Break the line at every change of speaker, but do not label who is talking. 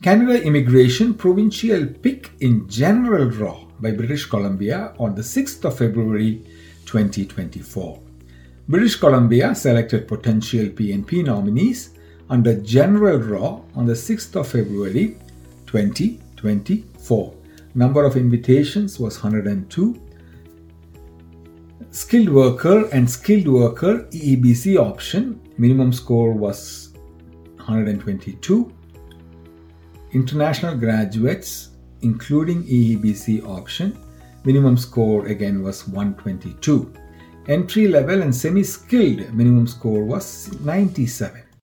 Canada Immigration Provincial Pick in General Draw by British Columbia on the 6th of February 2024. British Columbia selected potential PNP nominees under general draw on the 6th of February 2024. Number of invitations was 102. Skilled worker and skilled worker EEBC option minimum score was 122. International graduates including EEBC option minimum score again was 122 entry level and semi skilled minimum score was 97